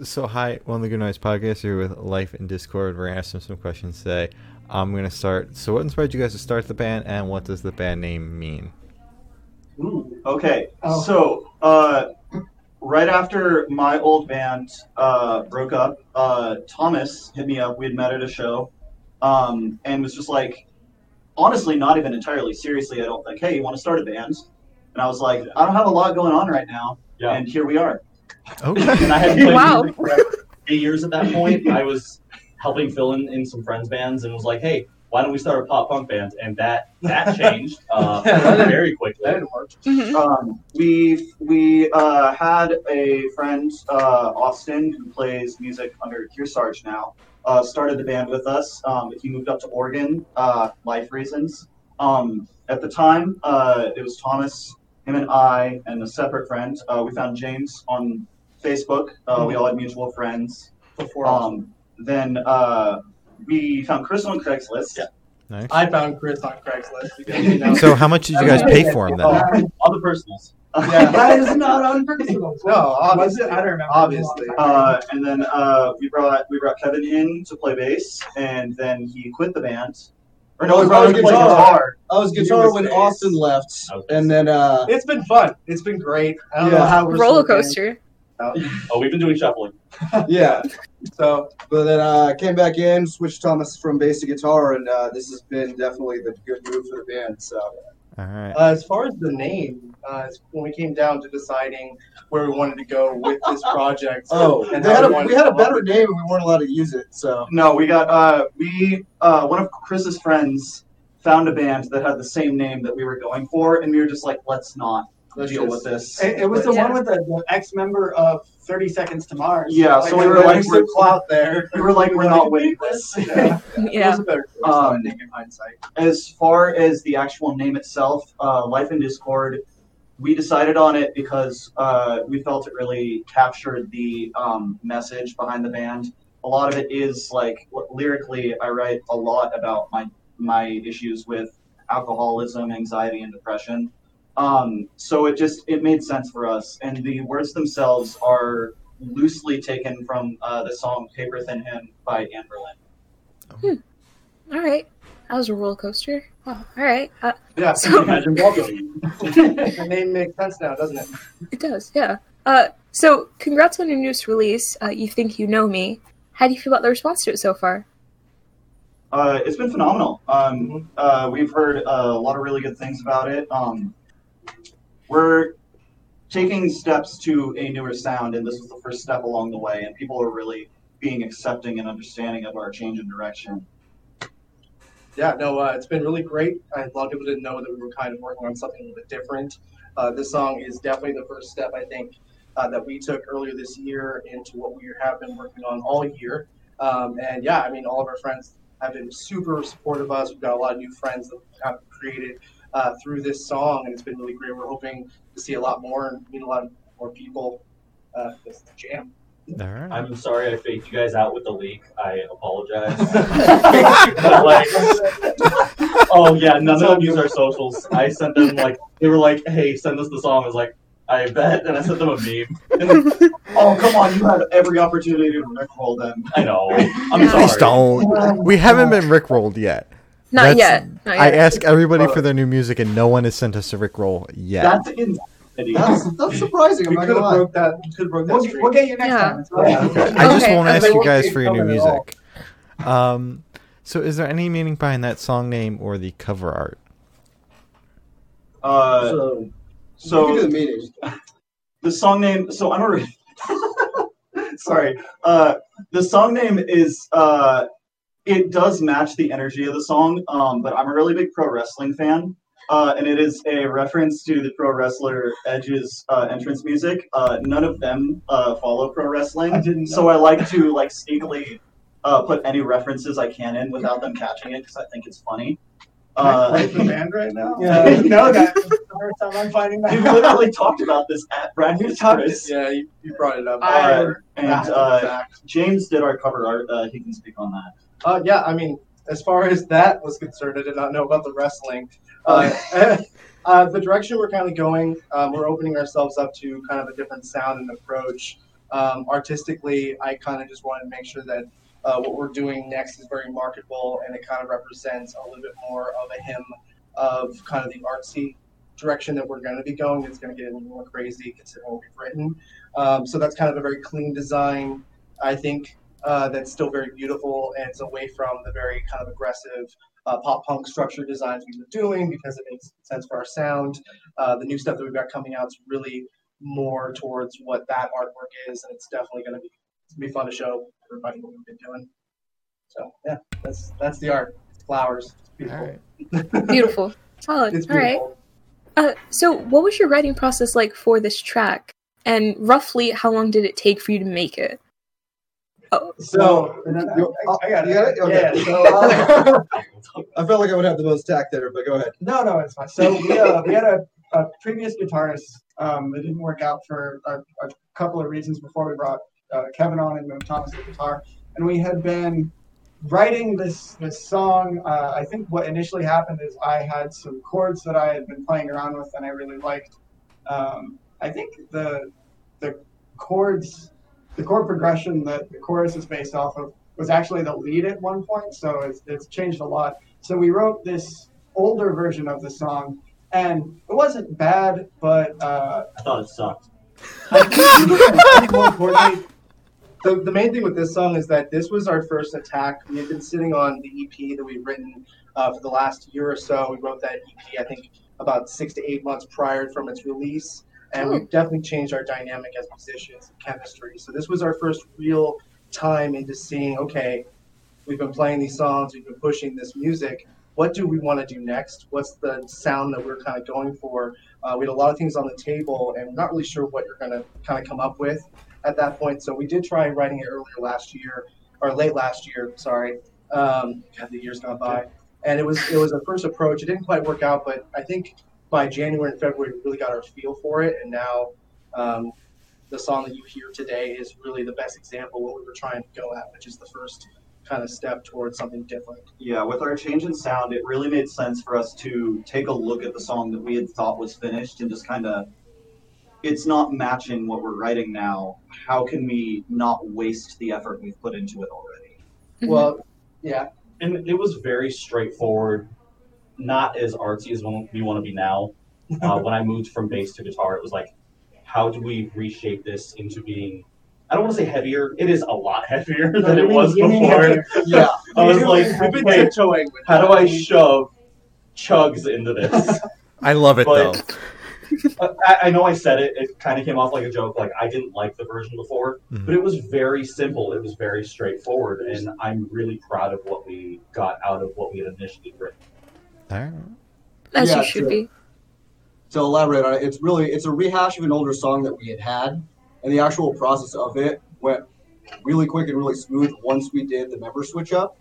So hi, one of the Good Noise podcast here with Life in Discord. We're gonna ask them some questions today. I'm gonna start. So, what inspired you guys to start the band, and what does the band name mean? Ooh, okay, so uh, right after my old band uh, broke up, uh, Thomas hit me up. We had met at a show, um, and was just like, honestly, not even entirely seriously. I don't think. Hey, you want to start a band? And I was like, I don't have a lot going on right now, Yeah. and here we are. Okay. and I had played Wow. music for eight years at that point. I was helping fill in in some friends' bands and was like, hey, why don't we start a pop punk band? And that that changed uh, very quickly. Mhm. Um, we we uh, had a friend, uh, Austin, who plays music under Kearsarge now. Uh, started the band with us. Um, he moved up to Oregon, uh, life reasons. Um, at the time, uh, it was Thomas, him and I, and a separate friend. Uh, we found James on Facebook. Uh, we all had mutual friends. before Um, then uh, we found Chris on Craigslist. Yeah. Nice. I found Chris on Craigslist because you know. So, how much did you guys pay for him then? All the personals. Yeah. That is not unpersonal. no, obviously, I don't remember. Obviously. Uh, and then uh, we brought we brought Kevin in to play bass, and then he quit the band. Or no, Oh, we brought him guitar. guitar. I was guitar when Austin left, and then uh, It's been fun. It's been great. I don't Yeah. know how we're Roller coaster. Oh, we've been doing shuffling. yeah. So But then uh, came back in, switched Thomas from bass to guitar, and uh, this has been definitely the good move for the band. So All right. uh, as far as the name, uh, when we came down to deciding where we wanted to go with this project, oh, and we had a, wanted we had a to come up better name, and we weren't allowed to use it. So No, we got uh, we uh, one of Chris's friends found a band that had the same name that we were going for, and we were just like, let's not let's deal just- with this. It, it was the Yeah. one with the, the ex-member of Thirty Seconds to Mars. Yeah, so we were like, we're, clout there. we were like, we're not winning this. Yeah. It Yeah. was a better choice, Um, I in hindsight. as far as the actual name itself, uh, Life in Discord, we decided on it because uh, we felt it really captured the um, message behind the band. A lot of it is like lyrically, I write a lot about my my issues with alcoholism, anxiety, and depression. Um, so it just it made sense for us, and the words themselves are loosely taken from uh, the song "Paper Thin Hymn" by Anberlin. All right. That was a roller coaster. Oh, all right. Uh, Yeah, So- Imagine welcome. the name makes sense now, doesn't it? it does. Yeah. Uh, so congrats on your newest release. Uh, you think you know me. How do you feel about the response to it so far? Uh, it's been phenomenal. Um, uh, we've heard uh, a lot of really good things about it. Um, we're taking steps to a newer sound, and this was the first step along the way. And people are really being accepting and understanding of our change in direction. Yeah, no, uh, it's been really great. A lot of people didn't know that we were kind of working on something a little bit different. Uh, this song is definitely the first step, I think, uh, that we took earlier this year into what we have been working on all year. Um, and yeah, I mean, all of our friends have been super supportive of us. We've got a lot of new friends that have created uh, through this song, and it's been really great. We're hoping to see a lot more and meet a lot more people. Uh, this jam. All right. I'm sorry I faked you guys out with the leak. I apologize. But, like, oh yeah, none of them use our socials. I sent them like they were like, "Hey, send us the song." I was like, "I bet," and I sent them a meme. And Oh, come on! You had every opportunity to rickroll them. I know. I'm Yeah. sorry. Please don't. We haven't been rickrolled yet. Not yet. Not I ask everybody for their new music, and no one has sent us a rickroll yet. That's insanity. That's that's surprising. I'm We not could gonna have lie. broke that. Could have broke that We'll, we'll get you next Yeah. time. Yeah. Okay, I just Okay. won't ask you guys for your new covered at all. music. Um, so is there any meaning behind that song name or the cover art? Uh, so so the meeting. the song name so i'm a sorry uh the song name is uh it does match the energy of the song um but i'm a really big pro wrestling fan uh, and it is a reference to the pro wrestler Edge's uh, entrance music. Uh, none of them uh, follow pro wrestling, I didn't so I like to like sneakily uh, put any references I can in without them catching it because I think it's funny. Can Uh, the band right now? Yeah, I didn't know that. It's the first time I'm finding that. we've literally talked about this at Brad News Chris. Yeah, you, you brought it up. I- Uh, and That's uh. James did our cover art. Uh, he can speak on that. Uh, yeah, I mean, as far as that was concerned, I did not know about the wrestling. Uh, the direction we're kind of going, um, we're opening ourselves up to kind of a different sound and approach Um, artistically, I kind of just wanted to make sure that uh, what we're doing next is very marketable and it kind of represents a little bit more of a hymn of kind of the artsy direction that we're going to be going. It's going to get a little more crazy considering what we've written. Um, so that's kind of a very clean design, I think, uh, that's still very beautiful and it's away from the very kind of aggressive uh, pop punk structure designs we were doing because it makes sense for our sound. Uh, the new stuff that we've got coming out is really more towards what that artwork is, and it's definitely going to be be fun to show everybody what we've been doing. So yeah, that's that's the art. It's flowers. It's beautiful. All right. Beautiful. Solid. It's All right. Uh, so, what was your writing process like for this track? And roughly, how long did it take for you to make it? Oh, So, You- I got you it. got it? Okay. Yeah. So, uh, I felt like I would have the most tact there, but go ahead. no, no, it's fine. So we uh, we had a, a previous guitarist um, that didn't work out for a, a couple of reasons before we brought uh, Kevin on and moved Thomas to guitar, and we had been writing this this song. Uh, I think what initially happened is I had some chords that I had been playing around with and I really liked. Um, I think the the chords, the chord progression that the chorus is based off of was actually the lead at one point, so it's, it's changed a lot. So we wrote this older version of the song, and it wasn't bad, but uh, I thought it sucked. I think, I think more importantly, the, the main thing with this song is that this was our first attack. We had been sitting on the EP that we've written uh, for the last year or so. We wrote that EP, I think, about six to eight months prior from its release. And we've definitely changed our dynamic as musicians and chemistry. So this was our first real time into seeing, okay, we've been playing these songs, we've been pushing this music. What do we want to do next? What's the sound that we're kind of going for? Uh, we had a lot of things on the table, and we're not really sure what you're going to kind of come up with at that point. So we did try writing it earlier last year, or late last year. Sorry, um, God, the years gone by, and it was it was a first approach. It didn't quite work out, but I think by January and February we really got our feel for it, and now um, the song that you hear today is really the best example of what we were trying to go at, which is the first kind of step towards something different. Yeah, with our change in sound, it really made sense for us to take a look at the song that we had thought was finished and just kind of, it's not matching what we're writing now. How can we not waste the effort we've put into it already? Mhm. Well, yeah, And it was very straightforward, not as artsy as we want to be now. Uh, when I moved from bass to guitar, it was like, how do we reshape this into being? I don't want to say heavier. It is a lot heavier No, than you it mean- was before. Yeah. I was You like, mean we've been wait, tiptoeing. With how do. I shove chugs into this? I love it But- though. I, I know I said it. It kind of came off like a joke. Like I didn't like the version before, Mhm. but it was very simple. It was very straightforward, and I'm really proud of what we got out of what we had initially written. All right. as Yeah, you should sure. be. to elaborate on it, it's really it's a rehash of an older song that we had had, and the actual process of it went really quick and really smooth once we did the member switch up,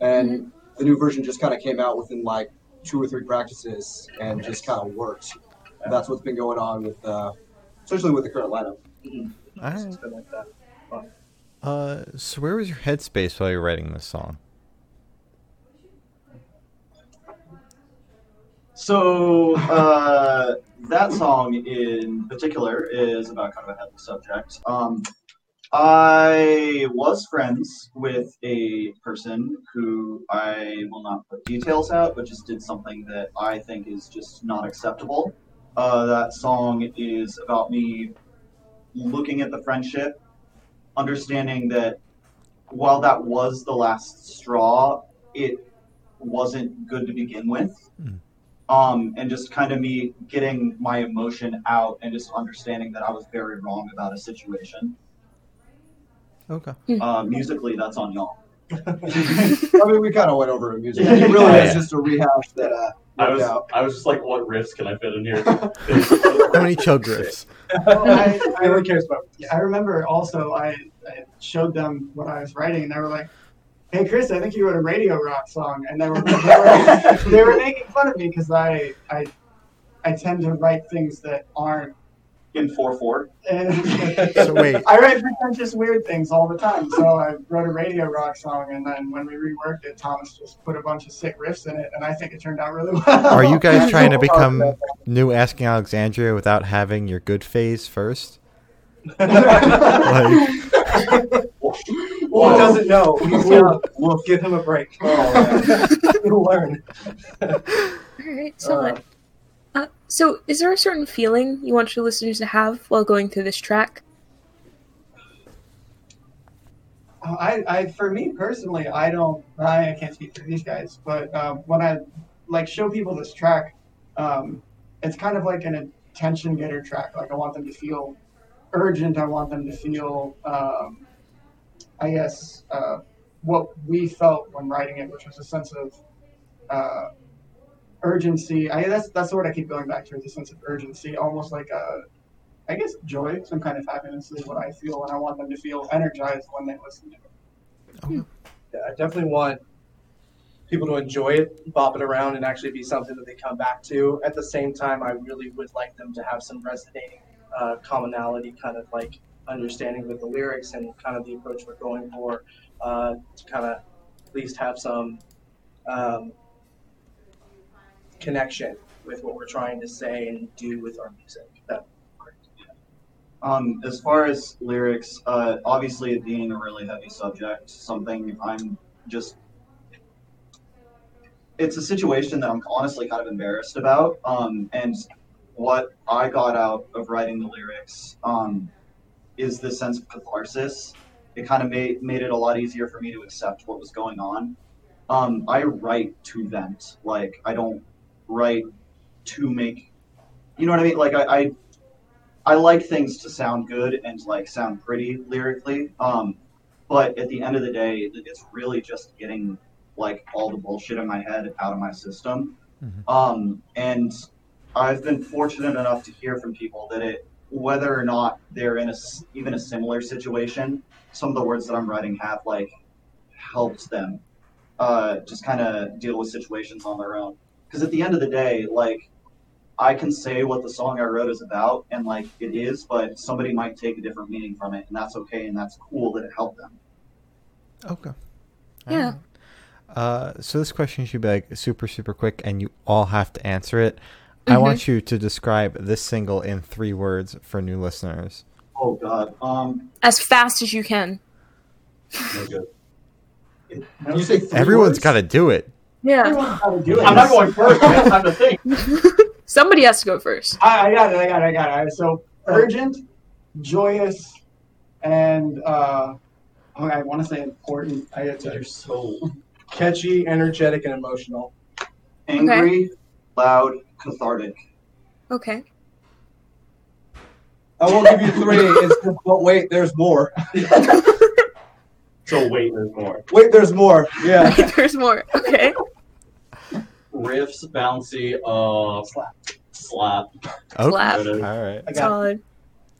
and the new version just kind of came out within like two or three practices and just kind of worked. And that's what's been going on with, uh, especially with the current lineup. All It's right. like that. Uh, so where was your headspace while you were writing this song? So uh, that song in particular is about kind of a heavy subject. Um, I was friends with a person who I will not put details out, but just did something that I think is just not acceptable. Uh, that song is about me looking at the friendship, understanding that while that was the last straw, it wasn't good to begin with um, and just kind of me getting my emotion out and just understanding that I was very wrong about a situation. Okay. Uh, musically, that's on y'all. I mean, we kind of went over it in music. It really is just a rehash that uh, I was, out. I was just like, what riffs can I fit in here? How many chug riffs? Well, I, I, Everyone cares about. I remember also I, I showed them what I was writing, and they were like, "Hey, Chris, I think you wrote a radio rock song," and they were they were, they were making fun of me because I, I I tend to write things that aren't. In 4 4. And So wait, I write pretentious weird things all the time. So I wrote a radio rock song, and then when we reworked it, Thomas just put a bunch of sick riffs in it, and I think it turned out really well. are you guys trying to become new Asking Alexandria without having your good phase first? He doesn't know. He's young. We'll give him a break. He'll learn. Alright, solid. Uh, so, is there a certain feeling you want your listeners to have while going through this track? Uh, I, I, for me personally, I don't, I can't speak for these guys, but um, when I like show people this track, um, it's kind of like an attention getter track. Like I want them to feel urgent. I want them to feel, um, I guess, uh, what we felt when writing it, which was a sense of uh, urgency. I that's that's the word I keep going back to. Is a sense of urgency, almost like a I guess joy, some kind of happiness is what I feel, and I want them to feel energized when they listen to it. Yeah, I definitely want people to enjoy it, bop it around, and actually be something that they come back to. At the same time, I really would like them to have some resonating uh, commonality, kind of like understanding with the lyrics and kind of the approach we're going for, uh, to kind of at least have some um, connection with what we're trying to say and do with our music. That Um, as far as lyrics, uh, obviously it being a really heavy subject, something I'm just. It's a situation that I'm honestly kind of embarrassed about. Um, and what I got out of writing the lyrics um, is this sense of catharsis. It kind of made, made it a lot easier for me to accept what was going on. Um, I write to vent. Like, I don't write to make. You know what I mean? Like, I, I I like things to sound good and like sound pretty lyrically. Um, but at the end of the day, it's really just getting like all the bullshit in my head out of my system. Mhm. Um, and I've been fortunate enough to hear from people that it, whether or not they're in a s- even a similar situation, some of the words that I'm writing have like helped them uh, just kind of deal with situations on their own. Because at the end of the day, like I can say what the song I wrote is about, and like it is, but somebody might take a different meaning from it, and that's okay, and that's cool that it helped them. Okay. Yeah. Alright. Uh, so this question should be like super, super quick, and you all have to answer it. I Mhm. want you to describe this single in three words for new listeners. Oh God, um, As fast as you can. no good. You say three Everyone's words? got to do it. Yeah. Do it. I'm not going first. I have time to think. Somebody has to go first. I, I got it. I got it. I got it. So urgent, joyous, and uh, oh, I want to say important. I got You're so. catchy, energetic, and emotional. Angry, loud, cathartic. Okay. I won't give you three. It's just, but wait, there's more. So wait, there's more. Wait, there's more. Yeah. There's more. Okay. Riffs, bouncy, uh, slap, slap. Okay. Slap. All right. I got it. Solid.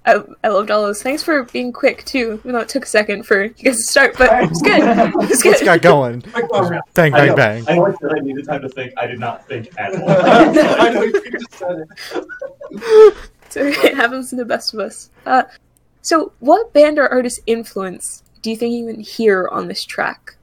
I, I loved all those. Thanks for being quick too, even though it took a second for you guys to start, but it was good. It's Let's good. get going. Bang, bang, know. bang. I know that I needed time to think. I did not think at all. I know you just said it. So it happens to the best of us. Uh, so, what band or artist influence do you think you can hear on this track?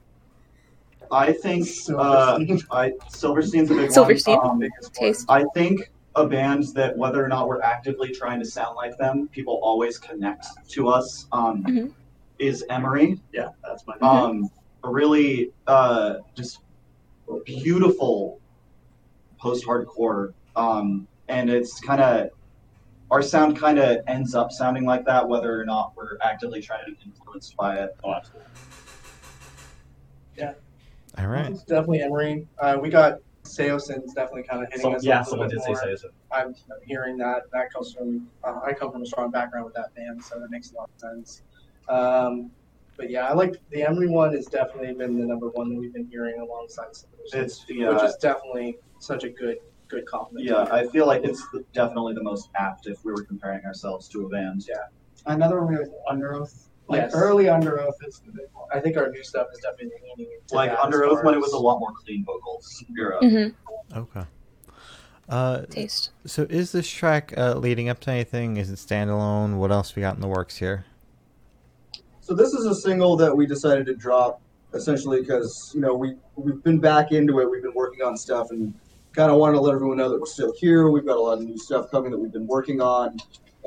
I think uh, I Silverstein's a big Silverstein. one. Um, Taste. I think a band that whether or not we're actively trying to sound like them, people always connect to us. Um, Mhm. Is Emery? yeah, that's my. Um, a really uh, just beautiful post-hardcore, um, and it's kind of our sound kind of ends up sounding like that, whether or not we're actively trying to be influenced by it. Oh, absolutely. All right. It's definitely Emery. Uh, we got Saosin's definitely kind of hitting Some, us. yeah, a little someone bit did say more. so. I'm I'm hearing that. That comes from. Uh, I come from a strong background with that band, so that makes a lot of sense. Um, but yeah, I like the Emery one. Has definitely been the number one that we've been hearing alongside Silverstein, It's yeah, which is definitely such a good good compliment. yeah. I feel like it's the, definitely the most apt if we were comparing ourselves to a band. Yeah. Another one we was Underoath. Like Yes. early Under Oath is the big one. I think our new stuff is definitely leaning into Like that Underoath when it was a lot more clean vocals. Era. Mm-hmm. Okay. Uh, Taste. so is this track uh, leading up to anything? Is it standalone? What else we got in the works here? So this is a single that we decided to drop essentially because you know we we've been back into it. We've been working on stuff and kind of wanted to let everyone know that we're still here. We've got a lot of new stuff coming that we've been working on,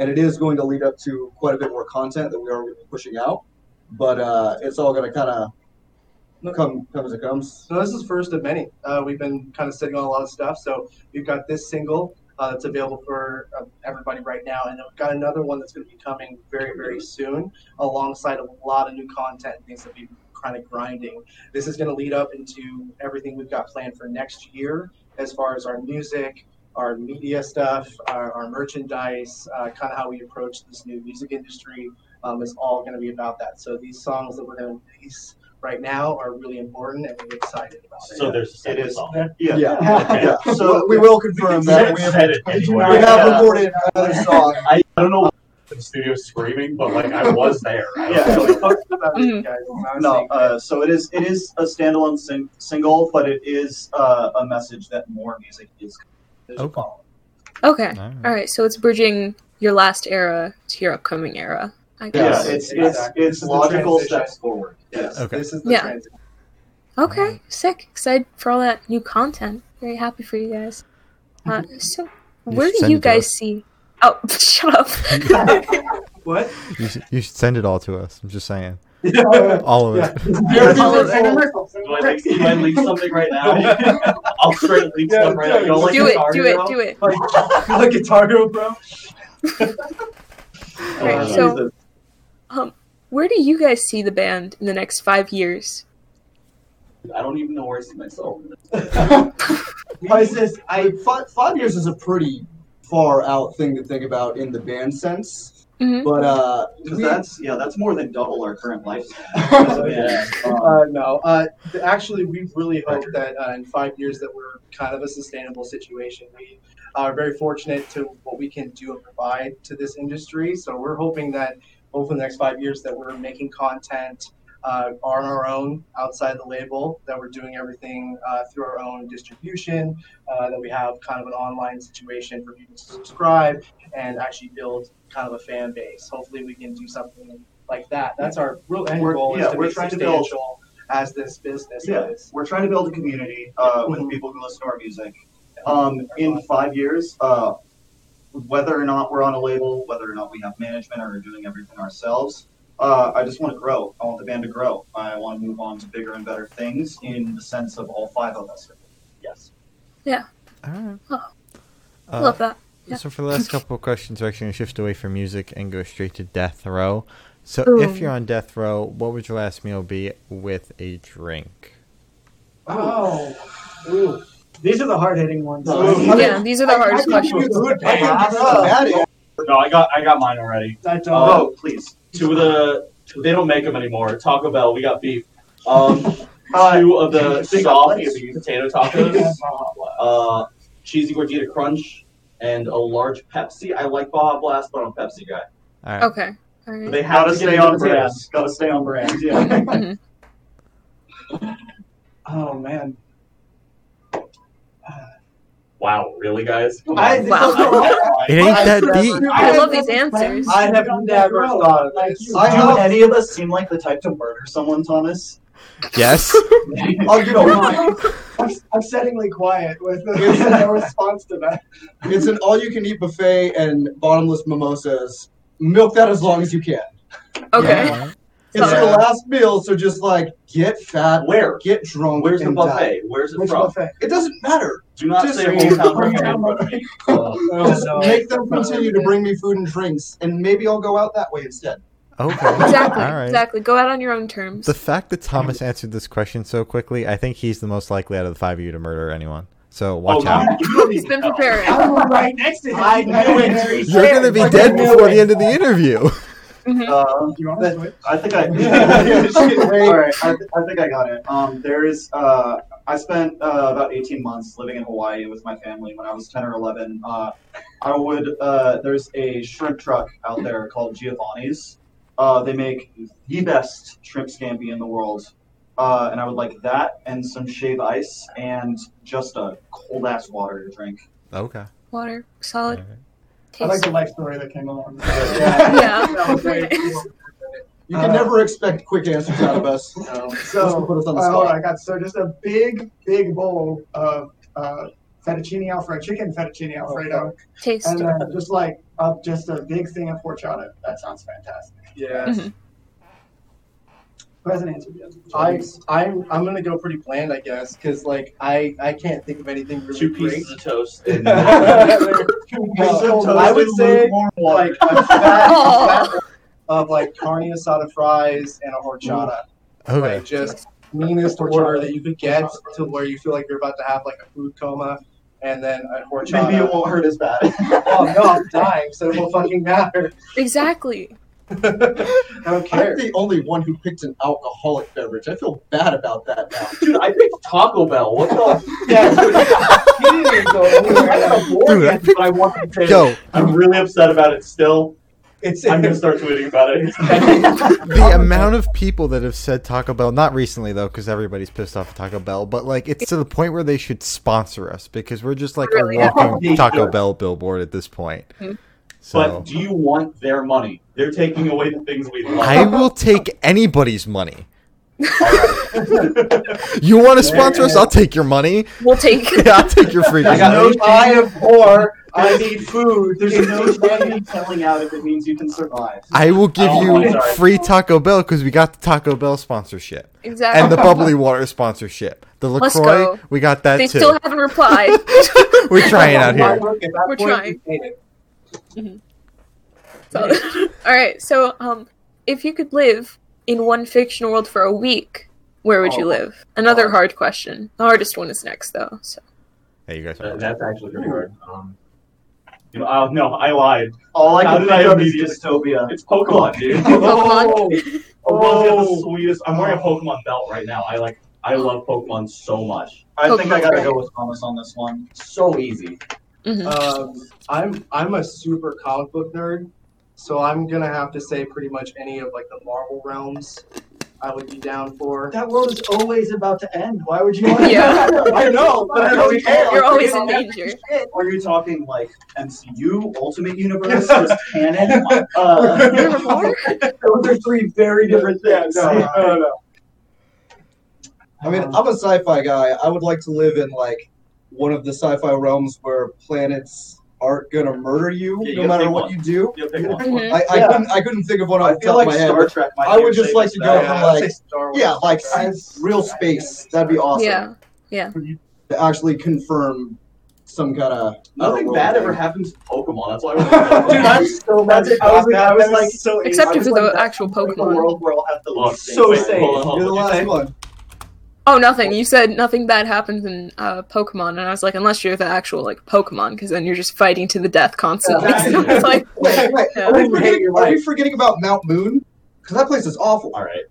and it is going to lead up to quite a bit more content that we are pushing out. But uh, it's all going to kind of come come as it comes. So this is first of many. Uh, we've been kind of sitting on a lot of stuff. So we've got this single uh, that's available for uh, everybody right now, and we've got another one that's going to be coming very, very soon, alongside a lot of new content and things that we've kind of grinding. This is going to lead up into everything we've got planned for next year, as far as our music, our media stuff, our, our merchandise, uh, kind of how we approach this new music industry. Um, is all going to be about that. So these songs that we're going to release right now are really important, and we're excited about it. So there's a It second is. song. Yeah. Yeah, Okay. yeah. So So we will confirm that we have, it anyway. we have Yeah. recorded another song. I, I don't know what the studio screaming, but like I was there. I Yeah. was we about it, Mhm. guys. and I was No, uh, so it is. It is a standalone sing- single, but it is uh, a message that more music is. Is Okay. following. Okay. Alright. All right. So it's bridging your last era to your upcoming era. I Yeah, guess. it's it's it's logical steps forward. Yes. Okay. This is the Yeah. transition. Okay. Sick. Excited for all that new content. Very happy for you guys. Uh, so, You where should do you guys see? Oh, shut up. What? You should, you should send it all to us. I'm just saying. Uh, All of yeah. it. All it. do I leak, I leak something right now? I'll straight leak Yeah, stuff right now. You don't like do it. Do it. Do it. Like, like Guitar Hero, bro? Alright, Uh, so- Um, where do you guys see the band in the next five years? I don't even know where I see myself. I says I five, five years is a pretty far out thing to think about in the band sense, Mhm. but uh, we- that's yeah, that's more than double our current lifespan. Yeah. Um, Uh, no. Uh, actually, we really hope that uh, in five years that we're kind of a sustainable situation. We are very fortunate to what we can do and provide to this industry. So we're hoping that over the next five years that we're making content uh, on our own outside the label, that we're doing everything uh, through our own distribution, uh, that we have kind of an online situation for people to subscribe and actually build kind of a fan base. Hopefully, we can do something like that. That's our real end We're- goal yeah, is to we're be trying to build- as this business Yeah. is. we're trying to build a community uh, with people who listen to our music. Um, in five years, uh, whether or not we're on a label, whether or not we have management or are doing everything ourselves, uh, I just want to grow. I want the band to grow. I want to move on to bigger and better things in the sense of all five of us. Yes. All right. Oh, I Uh, love that. Yeah. So for the last couple of questions, we're actually going to shift away from music and go straight to death row. So Ooh. if you're on death row, what would your last meal be with a drink? Oh, Ooh. these are the hard hitting ones. Ooh. Yeah, these are the hardest I, I can questions. I can pass. give you a bad. No, I got I got mine already. I don't. Oh, please. Two of the they don't make them anymore. Taco Bell, we got beef. Um, two of the they got soft lettuce. potato tacos. Uh, cheesy gordita crunch and a large Pepsi. I like Baja Blast, but I'm a Pepsi guy. All right. Okay. All right. They have Gotta to stay on into brand. Gotta stay on brand. Yeah. Mhm. Oh man. Wow, really, guys? Come I, on. Wow. It ain't that deep. I love these answers. I have never thought of this. I Do have- any of us seem like the type to murder someone, Thomas? Yes. I'll get over it. I'm upsettingly quiet with the response to that. It's an all-you-can-eat buffet and bottomless mimosas. Milk that as long as you can. Okay. Yeah. It's Yeah. your last meal, so just like get fat, Where? get drunk, Where's the and die. buffet? Where's it Which from? buffet? It doesn't matter. Do not Just say say hometown hometown drink in front. Uh, Just no. make them continue to bring me food and drinks, and maybe I'll go out that way instead. Okay. Exactly. All right. Exactly. Go out on your own terms. The fact that Thomas answered this question so quickly, I think he's the most likely out of the five of you to murder anyone. So watch oh, out. you don't He's even been know. preparing. I was right next to him. I knew it. You're gonna be dead before it. the end of the interview. Do you want to switch? I think I. All right, I, th- I think I got it. Um, there is. Uh, I spent uh, about 18 months living in Hawaii with my family when I was 10 or 11. Uh, I would. Uh, there's a shrimp truck out there called Giovanni's. Uh, they make the best shrimp scampi in the world. Uh, and I would like that and some shave ice and just a cold ass water to drink. Okay. Water. Solid All right. I like the life story that came along. with Yeah. that. Yeah. That was great. You can Uh, never expect quick answers out of us. No. This So, put us on the uh, spot. I got so just a big, big bowl of uh, fettuccine alfredo, chicken fettuccine alfredo, Taste. and then just like up just a big thing of horchata. That sounds fantastic. Yeah. Mhm. Who hasn't answered yet? I I'm I'm gonna go pretty bland, I guess, because like I I can't think of anything really Two great. pieces of toast. And Well, I would say like a fat, a fat of like carne asada fries and a horchata. Okay. Like just meanest order that you could get to where you feel like you're about to have like a food coma, and then a horchata. Maybe it won't hurt as bad. Oh no, I'm dying, so it won't fucking matter. Exactly. I don't I'm the only one who picked an alcoholic beverage. I feel bad about that now. dude, I picked Taco Bell. What the? Yeah, he didn't go anywhere. I got a board Dude, I game, but I wanted to. Yo, I'm really upset about it still. It's I'm gonna start tweeting about it. the amount of people that have said Taco Bell, not recently though, because everybody's pissed off at Taco Bell, but like it's to the point where they should sponsor us because we're just like Really? a walking Taco Bell billboard at this point. Mhm. So But do you want their money? They're taking away the things we love. I will take anybody's money. You want to sponsor us? I'll take your money. We'll take. Yeah, I'll take your free. I got no, no I am poor. I need food. There's no shame in selling out if it means you can survive. I will give Oh, you sorry. free Taco Bell because we got the Taco Bell sponsorship Exactly. and the bubbly water sponsorship. The Let's Lacroix, go. we got that they too. still haven't replied. We're trying out here. We're point, trying. you hate. So, all right. So, um, if you could live in one fictional world for a week, where would you Oh. live? Another Oh. hard question. The hardest one is next, though. So, Hey, you guys. Uh, that's actually pretty hard. Um, you know, uh, no, I lied. All I How can did I think of is immediately- dystopia. It's Pokemon, dude. Pokemon. Oh, world's the sweetest. I'm wearing a Pokemon belt right now. I like. I love Pokemon so much. I think I gotta great. go with Thomas on this one. So easy. Mhm. Um, I'm I'm a super comic book nerd, so I'm gonna have to say pretty much any of like the Marvel realms. I would be down for. That world is always about to end. Why would you want Yeah. I know, but I don't care. You're always in danger. Are you talking like MCU, Ultimate Universe, just canon? Uh, those are three very different things. No, no, no. I mean, I'm a sci-fi guy. I would like to live in like one of the sci-fi realms where planets aren't gonna murder you Yeah, no matter what one. you do. You pick one. Mhm. I, I Yeah. couldn't I couldn't think of one I the feel top like of my. Star but Trek might I would just like to go bet. Yeah, I'd like- Star Wars. Yeah, like I- real space. That'd be awesome. Yeah. Yeah. To actually confirm some kind of Nothing bad ever happens to Pokemon. That's why. I Dude, I'm so mad. That's- I was like- I was like- so Except for the like, actual Pokemon. world where I'll have to Look, so things. safe. Hold on, hold You're the last one. Oh, nothing. You said nothing bad happens in uh, Pokemon, and I was like, unless you're the actual like Pokemon, because then you're just fighting to the death constantly. Yeah. So it's like, Wait, wait. Yeah. Are, we You forgetting, are we forgetting about Mount Moon? Because that place is awful. All right.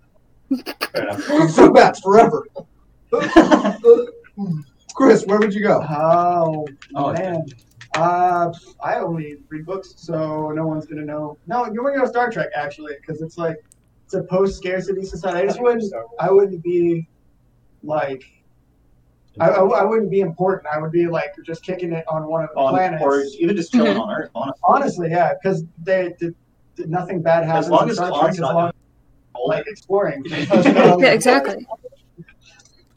Fair enough. so bad forever. Chris, where would you go? Oh, Oh, man. Uh, I only read books, so no one's gonna know. No, you're gonna go Star Trek actually, because it's like it's a post-scarcity society. I just wouldn't. I wouldn't be like. I, I, I wouldn't be important. I would be like just kicking it on one of the on, planets. or even just chilling on Earth. Honestly, Honestly, yeah, because they did, did nothing bad happens. as long as Star Trek, Khan's as not long like exploring. yeah, exactly.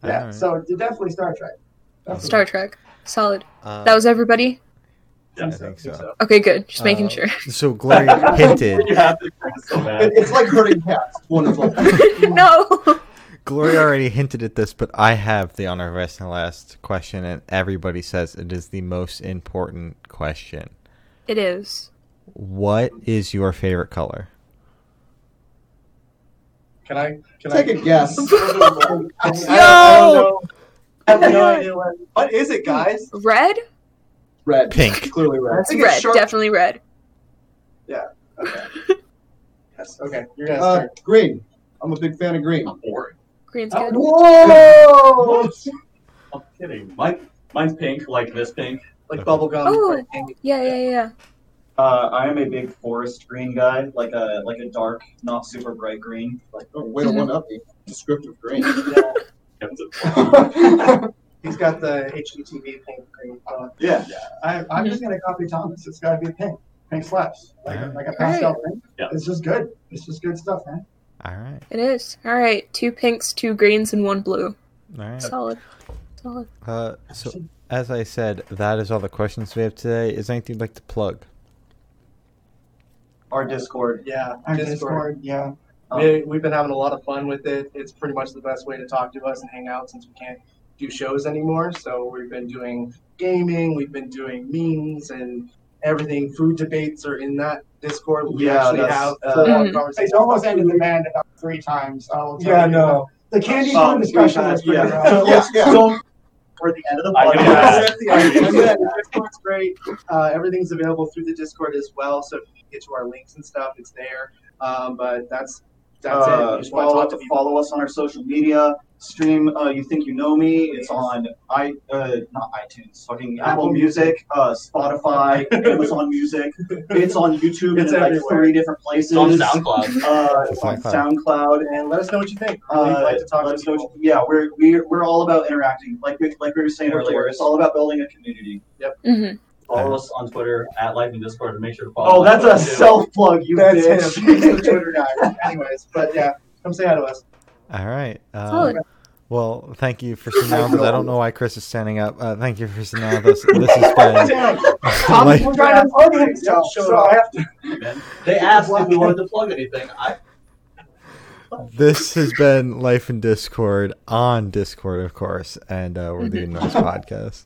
Yeah, Alright. so definitely Star Trek. Definitely. Star Trek, solid. Uh, That was everybody. Yeah, I think so. Okay, good. Just making Uh, sure. So Gloria hinted. You have to so it's like hurting cats. Wonderful. no. Gloria already hinted at this, but I have the honor of asking the last question, and everybody says it is the most important question. It is. What is your favorite color? Can I? Can Take I? a guess. I, I, I Yo! I no idea what. What is it, guys? Red? Red. Pink. Clearly red. I think Red. it's. Definitely red. Yeah. Okay. Yes. Okay. You're gonna Uh, start. green. I'm a big fan of green. I'm boring. Green's Oh, good. Whoa! I'm kidding. Mine, mine's pink, like this pink. Like bubblegum. Oh. like pink. Yeah, yeah, yeah. Uh, I am a big forest green guy, like a like a dark, not super bright green. Like, oh, way to one up me. Descriptive green. He's got the HGTV pink green. Uh, Yeah, I, I'm just gonna copy Thomas. It's gotta be pink. Pink slaps. Like, a, like a pastel pink. Yeah. It's just good. It's just good stuff, man. All right. It is. All right. Two pinks, two greens, and one blue. All right. Solid. Solid. Uh, so, as I said, that is all the questions we have today. Is there anything you'd like to plug? our Discord. Yeah, Our Discord. Discord, yeah. Um, We, we've been having a lot of fun with it. It's pretty much the best way to talk to us and hang out since we can't do shows anymore. So we've been doing gaming, we've been doing memes and everything. Food debates are in that Discord. We Yeah, actually have uh, full-on conversations It's almost ended the band about three times. I'll tell Yeah, you. no. The candy Um, corn discussion was pretty yeah. rough. Let's Yeah. go for the end of the I can podcast. imagine. yeah, the Discord's great. Uh, everything's available through the Discord as well. So if you get to our links and stuff, it's there. Um, but that's that's it. Uh, We just want follow, to talk to follow us on our social media. Stream uh, You Think You Know Me. It's on i uh, not iTunes, fucking Apple Music, uh, Spotify, Amazon Music. It's on YouTube It's in like three different places. It's on SoundCloud. Uh, it's on SoundCloud. SoundCloud. And let us know what you think. Uh, We'd like to talk to us know people. what you- yeah, we're, we're we're all about interacting. Like we, like we were saying More earlier, lyrics. it's all about building a community. hmm Follow us on Twitter at Life in Discord and make sure to follow. Oh, my that's a self plug, you That's bitch. him. He's the Twitter guy. Anyways, but yeah, come say hi to us. All right. Um, well, thank you for sitting down with. I don't know why Chris is standing up. Uh, thank you for sitting down with us. This has been I'm Like- trying to plug himself, so I have to. They asked if we wanted to plug anything. I this has been Life in Discord on Discord, of course, and uh, we're the Noise Podcast.